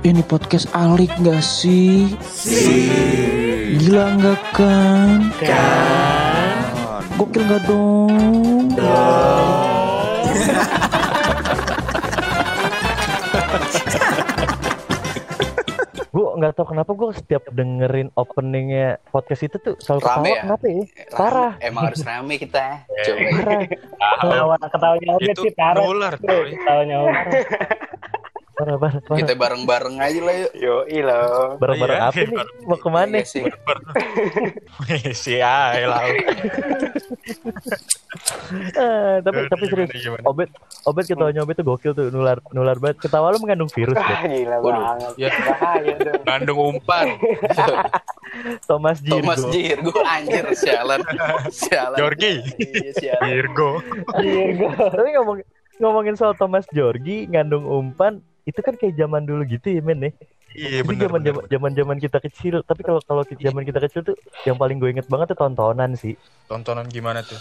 Ini podcast alik gak sih? Gila nggak kan? Kan. Gokil gak dong? gue nggak tahu kenapa gue setiap dengerin openingnya podcast itu tuh selalu Rame ketawa ya? kenapa ya parah Emang harus rame kita. Coba. parah Ketawa ketawanya oke sih parah. Ketawanya oke. Parah parah parah Kita bareng-bareng aja lah yuk. Yo ilo. bareng-bareng Iya, apa iya, nih bareng. mau ke mana Iya sih. si Ae lah. Eh, tapi tapi serius obet obet ketawanya obet tuh gokil tuh nular nular banget ketawa lu mengandung virus Ah, Bet. gila banget. Ya. Bahaya dong. Ngandung umpan. Thomas Jirgo Thomas Jirgo anjir sialan. Sialan. Jorgi. Iya sialan. Virgo. Virgo. tapi ngomong ngomongin soal Thomas Jorgi ngandung umpan itu kan kayak zaman dulu gitu ya men ya Iya benar. zaman zaman zaman zaman kita kecil tapi kalau kalau zaman kita kecil tuh yang paling gue inget banget tuh tontonan sih Tontonan gimana tuh?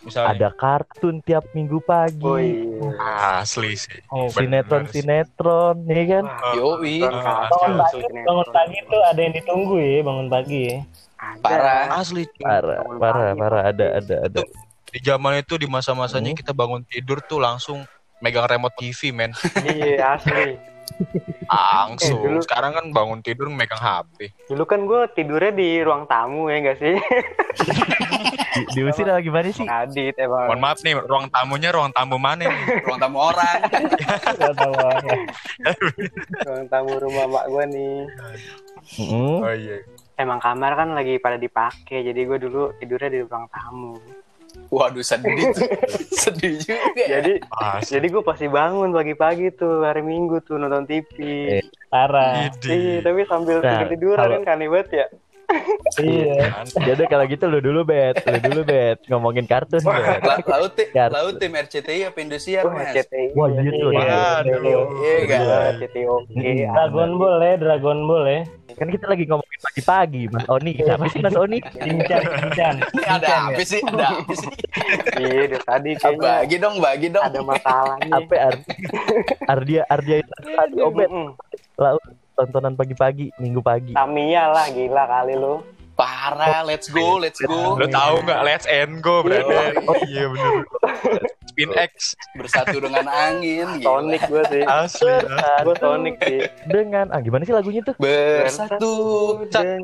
Misalnya ada kartun tiap minggu pagi Oh iya. asli sih. Oh, Bener sinetron sih. sinetron ya kan Yoi. Ah, Bangun asli, pagi, bangun pagi tuh ada yang ditunggu ya bangun pagi ya. Parah. asli. cuy. parah parah parah ada ada ada Di zaman itu di masa-masanya Hmm. kita bangun tidur tuh langsung megang remote TV men Iya asli. langsung Eh, dulu- sekarang kan bangun tidur megang HP Dulu kan gue tidurnya di ruang tamu ya enggak sih? Di, diusir apa gimana sih Adit emang. mohon maaf nih ruang tamunya ruang tamu mana nih Ruang tamu orang. Ruang tamu orang. Ruang tamu rumah mak gue nih. Mm-mm. oh iya Emang kamar kan lagi pada dipakai, jadi gue dulu tidurnya di ruang tamu. Waduh sedih. sedih juga. ya. Jadi asli jadi gue pasti bangun pagi-pagi tuh hari Minggu tuh nonton TV. Eh, Parah. Iya, tapi sambil Nah, tidur tiduran kan kanibet ya. Iya. jadi kalau gitu lu dulu bet lu dulu bet ngomongin kartun bet La- Laut tim, Ya. laut tim RCTI apa Indosiar Oh, mas? CTI. Wah, iya tuh, Iya, Waduh. Iya kan? Iya, CTI oke. Dragon Ball ya, Dragon Ball ya. kan kita lagi ngomongin pagi-pagi mas Oni siapa sih mas Oni Cincang, cincang. Ini ada apa sih? Ada apa sih? Iya, dari tadi kayaknya Bagi dong, bagi dong. ada masalahnya. apa Ar Ardia Ardia itu tadi obet laut tontonan pagi-pagi minggu pagi Tamiya lah, gila kali lu. Parah, let's go, let's go. Lo tahu nggak Let's End Go brother? Oh iya bener. Spin X Bersatu dengan angin. Sonic gue sih. asli. Gue Sonic sih. dengan ah gimana sih lagunya tuh Bersatu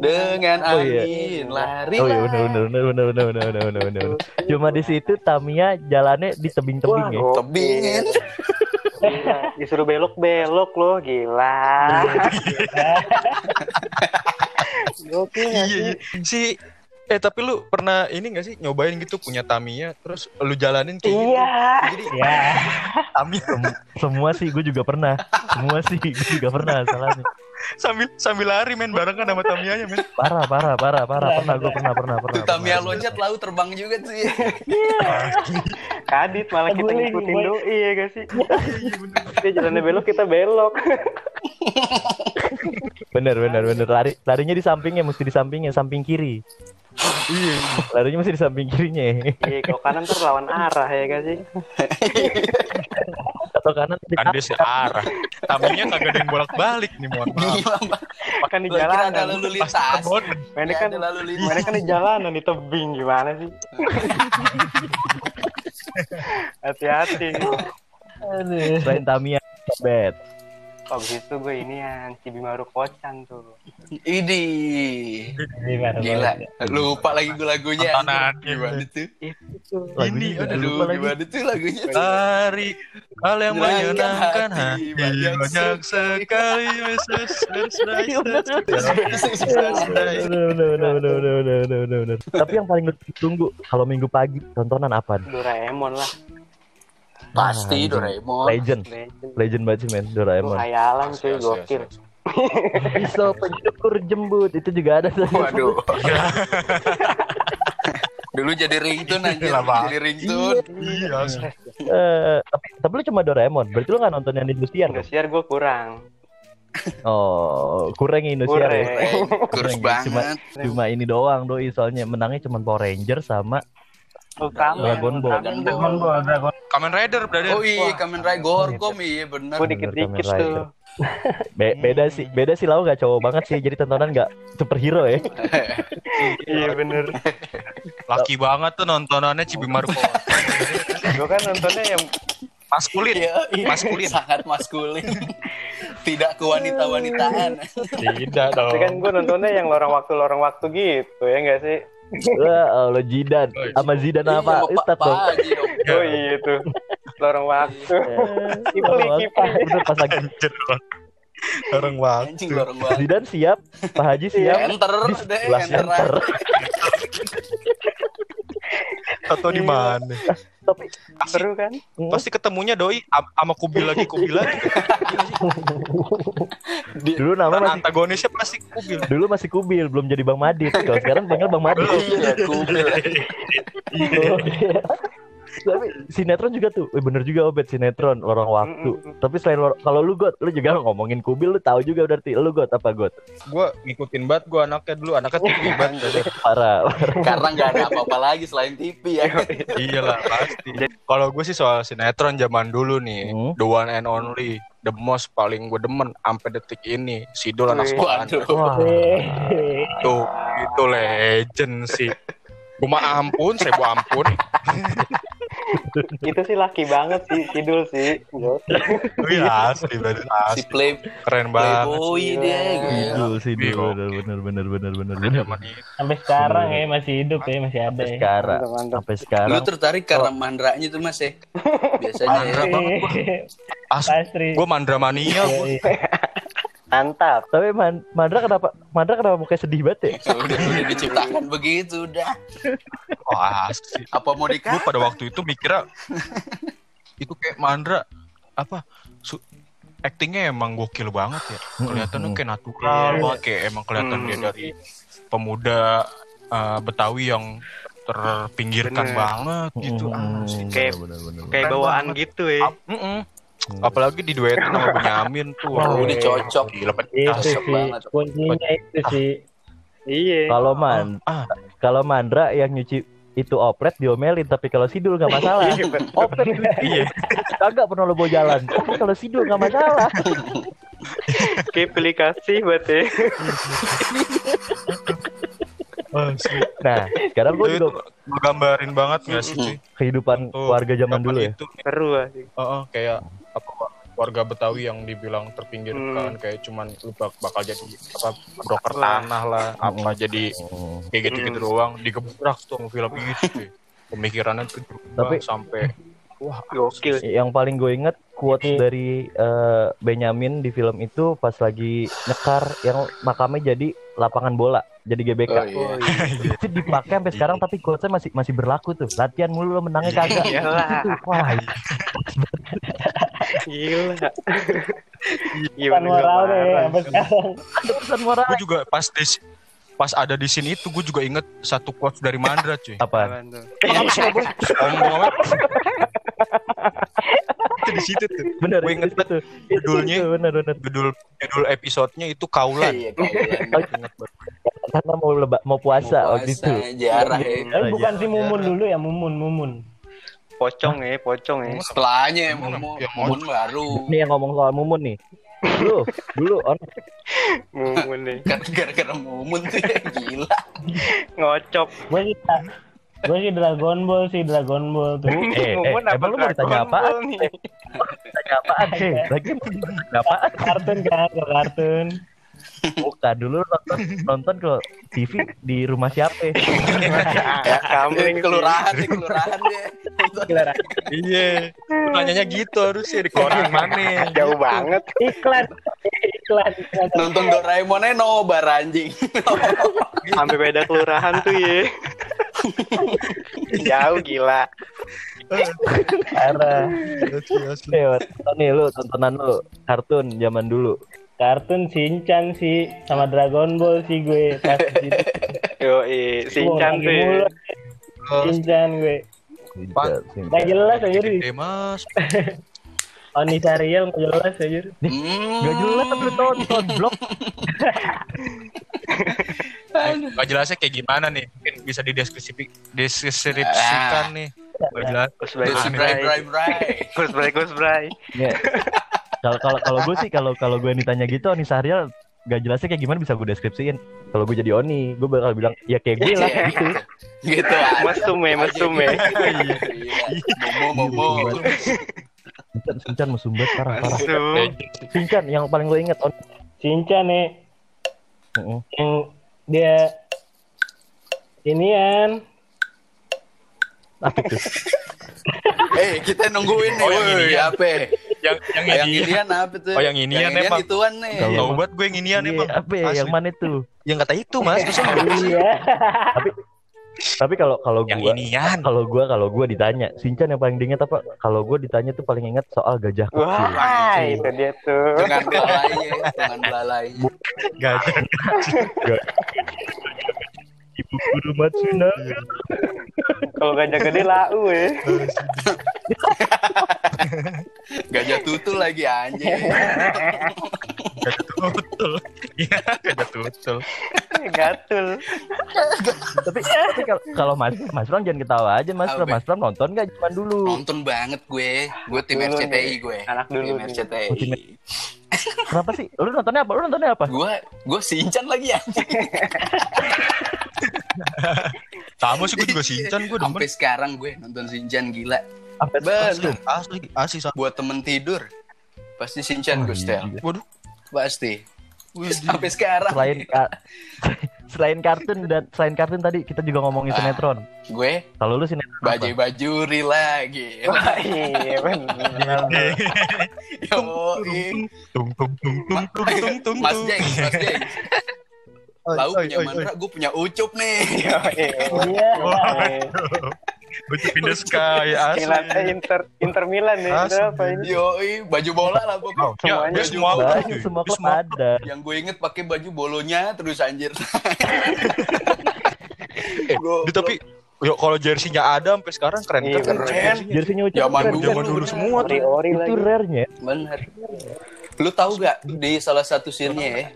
dengan Oh, iya. angin. Lari Oh iya bener bener bener bener bener bener bener bener. Cuma di situ Tamiya jalannya di tebing-tebing ya. Wah, Tebingin. Gila, Disuruh belok-belok loh, gila. Gokil Iya iya. Si eh tapi lu pernah ini gak sih nyobain gitu punya Tamiya terus lu jalanin kayak gitu. Iya. Jadi Ya. Tamiya Sem- semua sih gue juga pernah. Semua sih gue juga pernah salahnya. Sambil sambil lari men barengan sama Tamiyanya men. Parah parah parah parah pernah gue pernah pernah pernah. Pernah. loncat lalu terbang juga tuh ya. Kadit malah kita ngikutin doi ya gak sih? Dia jalannya belok, kita belok. Bener bener bener lari larinya di sampingnya mesti di sampingnya samping kiri. Iya. Larinya mesti di samping kirinya. Iya, kalau kanan tuh lawan arah ya gak sih? Atau kanan di Kan dia searah. Tamiya kagak ada yang bolak-balik nih mohon maaf. Gila, Mbak. Makan di kira ada jalanan. lalu lintas. Mainnya Nggak kan, lalu lintas. mainnya kan di jalanan, di tebing gimana sih? Hati-hati. selain Tamiya bet. Habis itu gue ini yang Cibimaru Kocan tuh. Idi. Gila. Lupa lagi gue lagunya. Tontonan gimana tuh? Itu. Ini udah lupa gimana tuh lagunya. Hari hal yang menyenangkan hati banyak sekali Tapi yang paling ditunggu kalau minggu pagi tontonan apa? Doraemon lah. Pasti Anjing. Doraemon. Legend, Legend. legend banget sih men Doraemon. Khayalan cuy, gokil. Pisau pencukur jembut itu juga ada tuh. Waduh. Dulu jadi ringtone anjir, Lah, Bang. jadi ringtone. Iya, asli. Eh, tapi tapi lu cuma Doraemon. Berarti lu nggak nonton yang Indosiar dong? Indosiar gue kurang. Oh, kurang Indosiar ya. Kurang. Kurus Cuma- banget. Cuma ini doang doi soalnya menangnya cuma Power Ranger sama Oh, kamen. Dragon Ball. Kamen Dragon. Ball. Dragon Kamen Rider, brother. Oh iya, Kamen Rider Gorkom iya bener. Gue dikit-dikit Kamen Rider. tuh. Be- beda sih, beda sih lau gak cowok banget sih. Jadi tontonan gak superhero ya. Iya bener. Laki banget tuh nontonannya Cibi Marco. Gue kan nontonnya yang Maskulin. Iya, iya. Maskulin. sangat maskulin. Tidak kewanita-wanitaan. Tidak dong. Tapi kan gue nontonnya yang lorong waktu lorong waktu gitu ya nggak sih? Wah, Allah Jidan. Sama Zidan apa? Iya, Ustad Pak dong. Dong. Oh iya tuh lorong waktu. Kipli, kipli. bener pas lagi Orang waktu. Lorong banget. Zidan siap, Pak Haji siap. Enter deh, enter. Atau di mana? Tapi Seru kan? Pasti ketemunya doi am- sama Kubil lagi Kubil lagi. dulu nama masih antagonisnya pasti Kubil. dulu masih Kubil, belum jadi Bang Madit. Kalau sekarang panggil Bang Madit. Iya, kubil. Tapi sinetron juga tuh, eh, bener juga obet sinetron lorong waktu. Mm-mm. Tapi selain kalau lu got, lu juga ngomongin kubil, lu tahu juga berarti. Lu got apa got? Gue ngikutin banget gue anaknya dulu. Anaknya tinggi banget. brother. Parah. Karena nggak ada apa-apa lagi selain TV ya. Iya lah pasti. Kalau gue sih soal sinetron zaman dulu nih, Hmm. the one and only, the most paling gue demen sampai detik ini, Sidul anak Wih. sekolah. Waduh. Wah. Itu legend sih. Gue ampun, saya bu ampun. Itu sih laki banget sih Sidul sih. Iya asli, brother. Si asli. play Keren banget. playboy dia. gitu. Sidul, Sidul, Iya. bener, bener, bener, bener, bener, bener. sampai sekarang ya masih hidup ya masih ada Sampai ya. sekarang, sampai Lu sekarang. tertarik karena mandranya tuh mas ya? Biasanya Mandra banget gua. As Pastri. gue mandra mania. Mantap. Tapi Man- Mandra kenapa, Mandra kenapa mukanya sedih banget ya? udah, udah diciptakan begitu udah. Oh, asli. Apa mau Gue dikasih? pada waktu itu mikirnya itu kayak mandra apa? Su actingnya emang gokil banget ya. Kelihatannya kayak natural Iya. banget kayak emang kelihatan Hmm. dia dari pemuda uh, Betawi yang terpinggirkan Bener. banget gitu. Hmm, Asli. Kayak- bener, bener, bener. Kayak bawaan banget. gitu ya. Ap- mm-mm. Apalagi di duetin sama Benyamin tuh. Wah, Waduh, ini cocok. Gila, itu sih banget. kuncinya itu sih Iya. Kalau Man, Ah. kalau Mandra yang nyuci itu oplet diomelin, tapi kalau Sidul nggak masalah. Iya, oplet Iya. kagak pernah lo bawa jalan. Tapi kalau Sidul nggak masalah. Kayak pilih kasih buat ya. Asli. Nah, sekarang gue Itu juga ngegambarin banget gak sih? kehidupan warga zaman dulu ya. Seru sih. Heeh, kayak apa warga Betawi yang dibilang terpinggirkan kayak cuman lu bak- bakal jadi apa broker Lah. tanah lah apa jadi Oh. kayak gitu-gitu doang digebrak tuh sama film itu pemikirannya tuh Tapi- sampai wah Gokil. Yang paling gue inget quotes dari eh, Benyamin di film itu pas lagi nyekar yang makamnya jadi lapangan bola, jadi GBK. Oh iya. Itu dipakai sampai sekarang tapi quotesnya masih masih berlaku tuh. Latihan mulu lo menangnya kagak. Iyalah. Itu, wah, Gila. Iya kan moral deh sampai sekarang ada pesan moral. gue juga pas di pas ada di sini itu gue juga inget satu quotes dari Mandra cuy Apa? Sombong amat itu di situ tuh Bener, Gue inget itu, judulnya. itu, bener, bener. judul judul episodenya itu kaulan Iya. Ingat banget. Karena mau leba, mau puasa waktu itu. Jarah ya. Tapi bukan si Mumun dulu ya Mumun Mumun Pocong ya, pocong ya. Setelahnya Mumun, ya, mau baru. Ini yang ngomong soal mumun nih. Dulu, dulu on Mumun nih. Gara-gara mumun tuh ya, gila. Ngocop. gue sih gue sih Dragon Ball sih Dragon Ball tuh eh, eh, Mumun emang lu mau ditanya Dragon apaan? Nih? Tanya apaan? Eh, lagi mau ditanya apaan? kartun kan kartun Bukan dulu nonton nonton ke TV di rumah siapa? Ya, kamu Eh, kelurahan nih, kelurahan deh. iya Lu nanyanya gitu harusnya di koran mana Jauh banget. iklan iklan Nonton Doraemonnya nobar anjing. Sampai beda kelurahan tuh ya. Jauh gila. Parah. Nih, nih lu tontonan lu kartun zaman dulu. Kartun Shinchan sih sama Dragon Ball sih gue pas di situ. Yo, tuh. mulu Shinchan gue Tidak, sih. Gak jelas aja Gede mas Oni Sariel gak jelas aja Hmm. Gak jelas tapi tonton blok. Gak jelasnya kayak gimana nih? Mungkin bisa dideskripsi deskripsikan nih. Gak jelas. Terus bray bray bray. Kusbray, kusbray. Ya. Kalau kalau kalau gue sih kalau kalau gue ditanya gitu Oni Sahrial gak jelasnya kayak gimana bisa gue deskripsiin. Kalau gue jadi Oni, gue bakal bilang ya kayak gue lah gitu. Gitu aja. Mesume, mesume. Iya. Momo momo. Sincan, Sincan mesumbat parah parah. Mesum. Sincan yang paling lo inget Oni. Shinchan nih Heeh. yang dia inian Apa tuh? Eh, kita nungguin nih. Oh, yang woi, ini ya. apa? Yang yang Yang ini. inian apa tuh? Oh, yang inian Yang inian emang. ituan nih. Kalau- banget gue yang inian Iya, emang. apa ya? Yang mana tuh? Yang kata itu mas. Masa iya Tapi kalau kalau yang gua inian. kalau gua kalau gua ditanya, Sincan yang paling diinget apa? Kalau gua ditanya tuh paling inget soal gajah kecil. Wah, itu dia tuh. Dengan belalainya, dengan belalainya. Gajah. Ibu guru Matsuna. Kalau gajah gede lau ya. Gajah tutul lagi anjing. Gajah tutul. Iya, gajah tutul. Gatul. tapi tapi kalau Mas Mas Bram jangan ketawa aja Mas. Apa? Mas Bram nonton gak zaman dulu? Nonton banget gue. Gue tim Dulu RCTI nih. gue. Anak dulu Tim nih. RCTI. Oh, tim Kenapa sih? Lu nontonnya apa? Lu nontonnya apa? Gue gue sincan lagi anjing. Sama sih gue juga sinchan gue demen. Sampai sekarang gue nonton Sincan gila. Sampai Bener. Asli, asli. asli. Buat temen tidur. Pasti Sincan Oh, gue setel. iya. Waduh. Pasti. Sampai sekarang. Selain ka- selain kartun dan selain kartun tadi kita juga ngomongin Ah. sinetron. Gue Kalau lu sinetron apa? bajai bajuri lagi. Wah, iya benar. Yoi. Tung tung tung tung tung tung tung. Mas Jeng, Mas Jeng. Lau punya mandra, gue punya ucup nih. iya Gue pindah sky asli. Milan eh, Inter Inter Milan ya. Asli. Berapa ini? Yoi, baju bola lah pokoknya. Ya, Semuanya dia semua cuy. semua Dia klub ada. Yang gue inget pakai baju bolonya terus anjir. Gua- Dia tapi Yo, kalau jersinya ada sampai sekarang keren Iya, keren. keren. jersinya. Jersey-nya Ucup Zaman keren, dulu, kan? Zaman dulu semua tuh. Ori-ori Itu rare-nya. Bener. Lu tahu gak di salah satu scene-nya ya,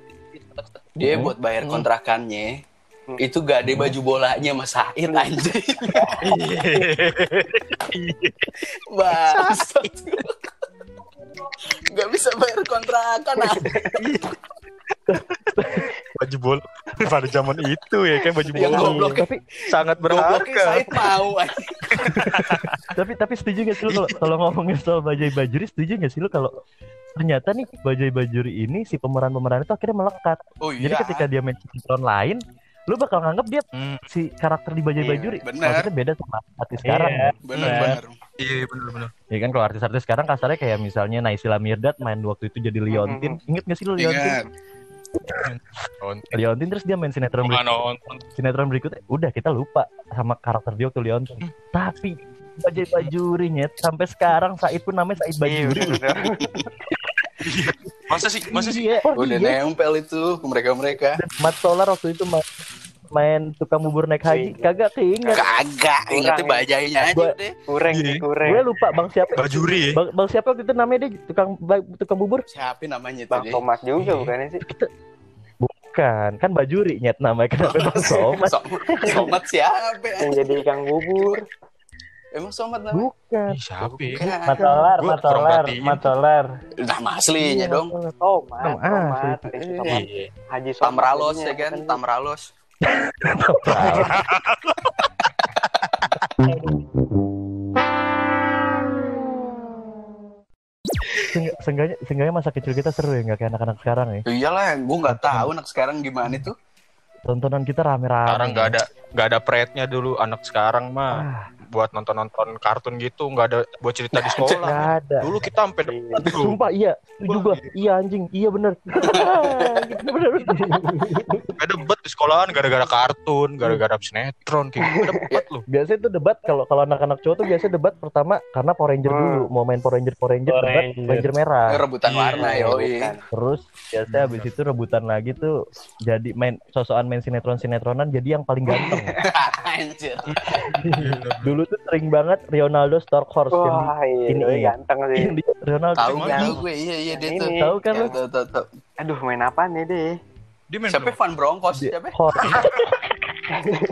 dia Hmm. buat bayar kontrakannya, itu gak ada baju bolanya Mas Hair anjing. Bangsat. Gak bisa bayar kontrakan anjing. baju bola pada zaman itu ya kan baju Yang bola goblok Tapi sangat berharga. Said mau anjing. tapi tapi setuju gak sih lu kalau kalau ngomongin soal bajai bajuri setuju gak sih lu kalau ternyata nih bajai bajuri ini si pemeran-pemeran itu akhirnya melekat. Oh iya. Jadi ketika dia main sinetron lain, lu bakal nganggap dia Hmm, si karakter di bajai Iya, bajuri. bener. Maksudnya beda sama artis sekarang. Iya. bener Iya. bener. iya benar benar. Ya kan kalau artis-artis sekarang kasarnya kayak misalnya Naysila Mirdad main waktu itu jadi Leontin. Ingat gak sih lu Leontin? Ingat. Leontin terus dia main sinetron berikutnya. nonton. sinetron berikutnya udah kita lupa sama karakter dia waktu Leontin. Tapi Bajai Bajurinya sampai sekarang Said pun namanya Said Iya, Bajuri. benar. Masa sih masa sih Iya, Udah iya. nempel itu ke mereka-mereka. Dan Mat Solar waktu itu main, main tukang bubur naik haji kagak keinget. Kagak, ingetnya Kurang, bajainya aja Gua- deh. Kurang, Iya. kurang. Gue lupa bang siapa. bajuri ya. Bang, bang siapa waktu itu namanya dia tukang tukang bubur? Siapa namanya Bang tadi? Tomat juga bukannya sih? Bukan, kan Bajuri nyet namanya kenapa Bang Somat? Som- Somat siapa? Yang jadi ikan bubur. Emang Somat namanya? Bukan. Ih, siapa ya? Bukan. Matolar, Gua Matolar. Matolar. Nama aslinya Iya, dong. Tomat, Tomat, Tomat. Iya. Haji Somat Tamralos jadinya, ya kan? Tamralos. Seenggak- Seenggaknya, seenggaknya masa kecil kita seru ya, nggak kayak anak-anak sekarang ya. Iyalah, gue nggak tahu anak sekarang gimana itu. Tontonan kita rame-rame. Sekarang nggak ada nggak ada pride-nya dulu anak sekarang mah Ah, buat nonton-nonton kartun gitu nggak ada buat cerita di nggak sekolah. ada. Dulu kita sampai debat bro. Sumpah iya, setuju gua. Iya anjing, iya bener. Bener. Nggak debat di sekolahan gara-gara kartun, gara-gara sinetron kayak gitu debat lu. Biasanya tuh debat kalau kalau anak-anak cowok tuh biasanya debat pertama karena Power Ranger Hmm. dulu, mau main Power Ranger Power Ranger Power debat Ranger. Ranger merah. Rebutan Iya, warna yoi. Bukan. Terus biasanya habis itu rebutan lagi tuh jadi main sosokan main sinetron-sinetronan jadi yang paling ganteng. Anjir. Dulu tuh sering banget Ronaldo Starkhorse yang di, Wah, iya, Ini, iya. ganteng sih. yang di Ronaldo Tahu tahu gue, iya iya dia Ini. tuh. tahu kan Ya, lu? tahu tahu tahu. Aduh, main apa nih deh? Dia main Siapa. Van Bronckhorst? Dia- Siapa? Kor.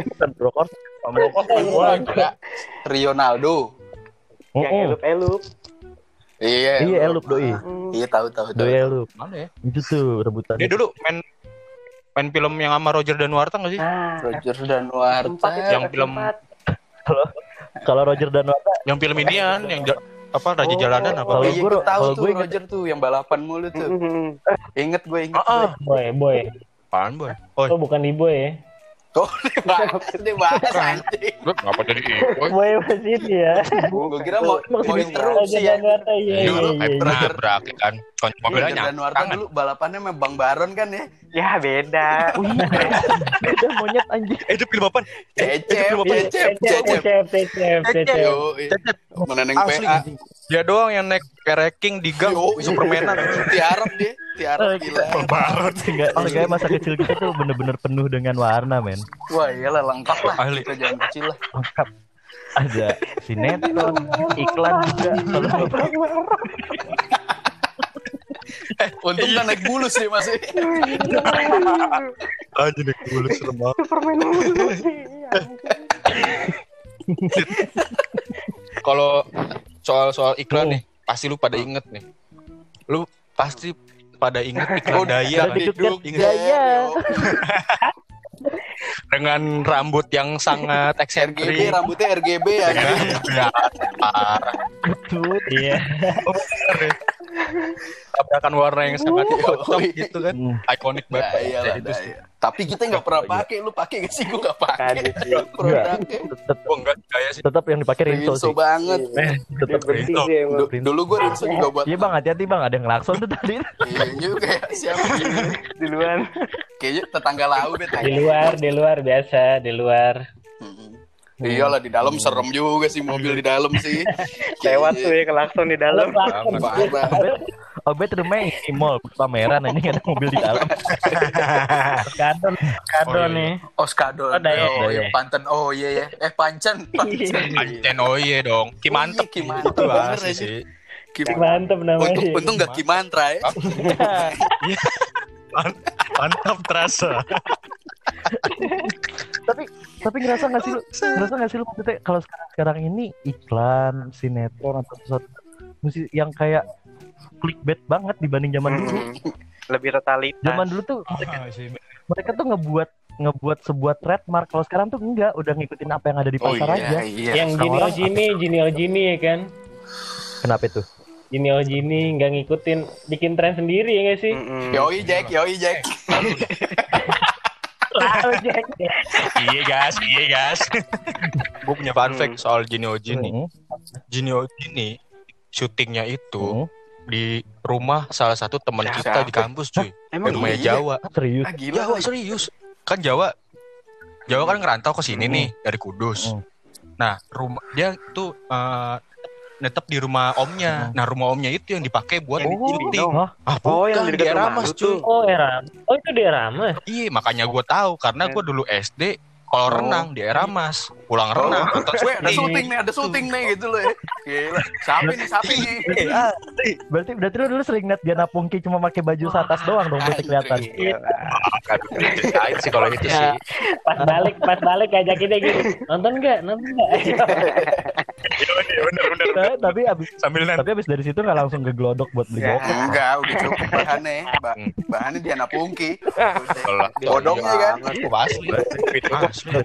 Bukan Brokor. Wah, enggak. Ronaldo. Yang elup-elup. Iya. Iya, elup doi. Iya, tahu tahu tahu. Doi elup. Mana ya? Itu tuh rebutan. Dia dulu main main film yang sama Roger Danuarta nggak sih? Ah, Roger Danuarta. Yang film-. Kalau Roger Danwata Yang film inian, yang ja- apa Raja Oh. Jalanan apa? Kalau Iya, gue tahu tuh inget- Roger tuh yang balapan mulu tuh. Mm-mm. Ingat gue inget. Ah, ah. Boy, boy. Apaan boy? Oh, Oh, bukan di boy ya. Oh, dia bahas, dia bahas anjing. lu ngapa jadi boy? Boy masih ya. Gue kira mau mau interupsi ya. Iya, iya, iya. iya. Nabrak ya kan. Kunci mobilnya Roger Danuarta tangan. dulu balapannya sama Bang Baron kan ya. Ya beda. Beda monyet anjing. Eh, itu film apa? Cecep, film apa? cecep, cecep. Cecep, cecep, cecep. Yo, mana neng Asli. PA. Dia doang yang naik ranking di gang Yo, Supermanan. Tiarap dia, tiarap gila. Barat. Enggak, enggak masa kecil kita tuh bener-bener penuh dengan warna, men. Wah, iyalah lengkap lah. Ahli. Kita jangan kecil lah. Lengkap. Ada sinetron, iklan juga. Kalau Untung kan naik bulus sih masih. Aja nih bulu serem banget. Permen mulu sih. Kalau soal-soal iklan nih, pasti lu pada inget nih. Lu pasti pada inget iklan daya kan? Daya. dengan rambut yang sangat RGB eksentrik. rambutnya RGB ya. Ya. Iya. Tabrakan warna yang sangat cocok gitu kan. Hmm. Ikonik banget. Ya, iyalah, itu sih. daya. Tapi kita nggak pernah pakai. Lu pakai gak sih? Gue nggak pakai. Produknya. Tetap Gua enggak sih. tetap yang dipakai Rinso Rinso sih. banget. Tetap Dia bersih Rinso. Dulu gue Rinso juga buat Iya bang, hati-hati bang, ada yang ngelakson tuh tadi. Iya juga ya. Siapa? Duluan. Kayaknya tetangga lau. Di luar, di luar biasa, di luar. Hmm. Iyalah di dalam serem juga sih mobil di dalam sih. Lewat tuh ya kelakson di dalam. Obet rumah ini mall pameran ini ada mobil di dalam. Kadon, kadon Oh, iya. nih. Oskadon. Oh, daya, Oh, daya. iya. Panten. Oh iya ya. Eh Pancen. Pancen. Pancen oh iya dong. Ki mantep. Iya, Ki mantep Itu bener asli aja. sih. Kim- Mantep namanya. Untung, untung gak Kimantra ya. Mantap terasa. Tapi tapi ngerasa nggak sih lu? Ngerasa nggak sih lu maksudnya kalau sekarang sekarang ini iklan sinetron atau sesuatu musik yang kayak clickbait banget dibanding zaman dulu. Hmm. Lebih totalitas. Zaman dulu tuh mereka tuh ngebuat ngebuat sebuah trademark. Kalau sekarang tuh enggak, udah ngikutin apa yang ada di Oh pasar iya, aja. iya. Yang Gini oh Gini, Gini oh Gini ya kan. Kenapa itu? Gini oh Gini nggak ngikutin, bikin tren sendiri ya nggak sih? Mm-mm. Yoi Jack, yoi Jack. Lalu Jack. Iya gas, iya gas. Gue punya fun fact soal Jinny Oji nih. Hmm, Jinny Oji nih syutingnya itu hmm. di rumah salah satu teman Siapa? kita di kampus cuy. Emang Di rumahnya iya? Jawa. Serius. Ah gila. Jawa serius. Kan Jawa Jawa kan ngerantau ke sini nih dari Kudus. Hmm. Nah, rumah dia tuh eh, netep di rumah omnya. Nah, rumah omnya itu yang dipakai buat Yang di syuting. Hah? Ah, Oh, yang bukan, di dekat di rumah Eramas, cuy. tuh. Oh era, oh itu di Rama. Iya, makanya gue tahu karena gue dulu SD kalau Oh. renang di Eramas, pulang Oh, renang nonton Weh, ada syuting. nih, ada syuting nih gitu loh ya. Gila. Sapi nih, sapi nih. Berarti berarti lu dulu sering liat Diana Pungki cuma pakai baju satas doang dong berarti kelihatan. Iya. Sih kalau itu sih. Pas balik, pas balik ajakin dia gitu. Nonton nggak? Nonton nggak? Eh, tapi abis Sambil nanti tapi abis dari situ nggak langsung ke glodok buat beli Ya. gokek. Enggak, udah cukup bahannya. Ba bahannya Diana Pungki. lah. Bodongnya kan. Itu asli.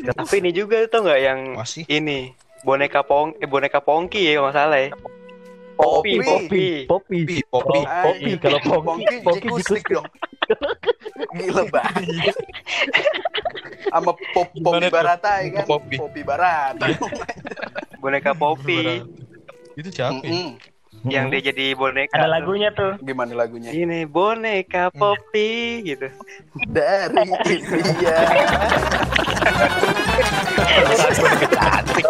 Tapi ini juga tuh nggak yang Masih. ini boneka pong eh boneka pongki ya kalau nggak salah ya. Popi. Popi. Popi. Popi, Popi. Popi. Kalau Pongki, Pongki Jiku jiku stick dong. Gila banget. Sama pop Popi? Barata ya kan. Popi. Popi Barata. Boneka Popi Itu siapa? ya? Mm-mm. yang dia jadi boneka. Ada lagunya tuh. Gimana lagunya? Ini boneka Popi gitu. Dari India. Cantik.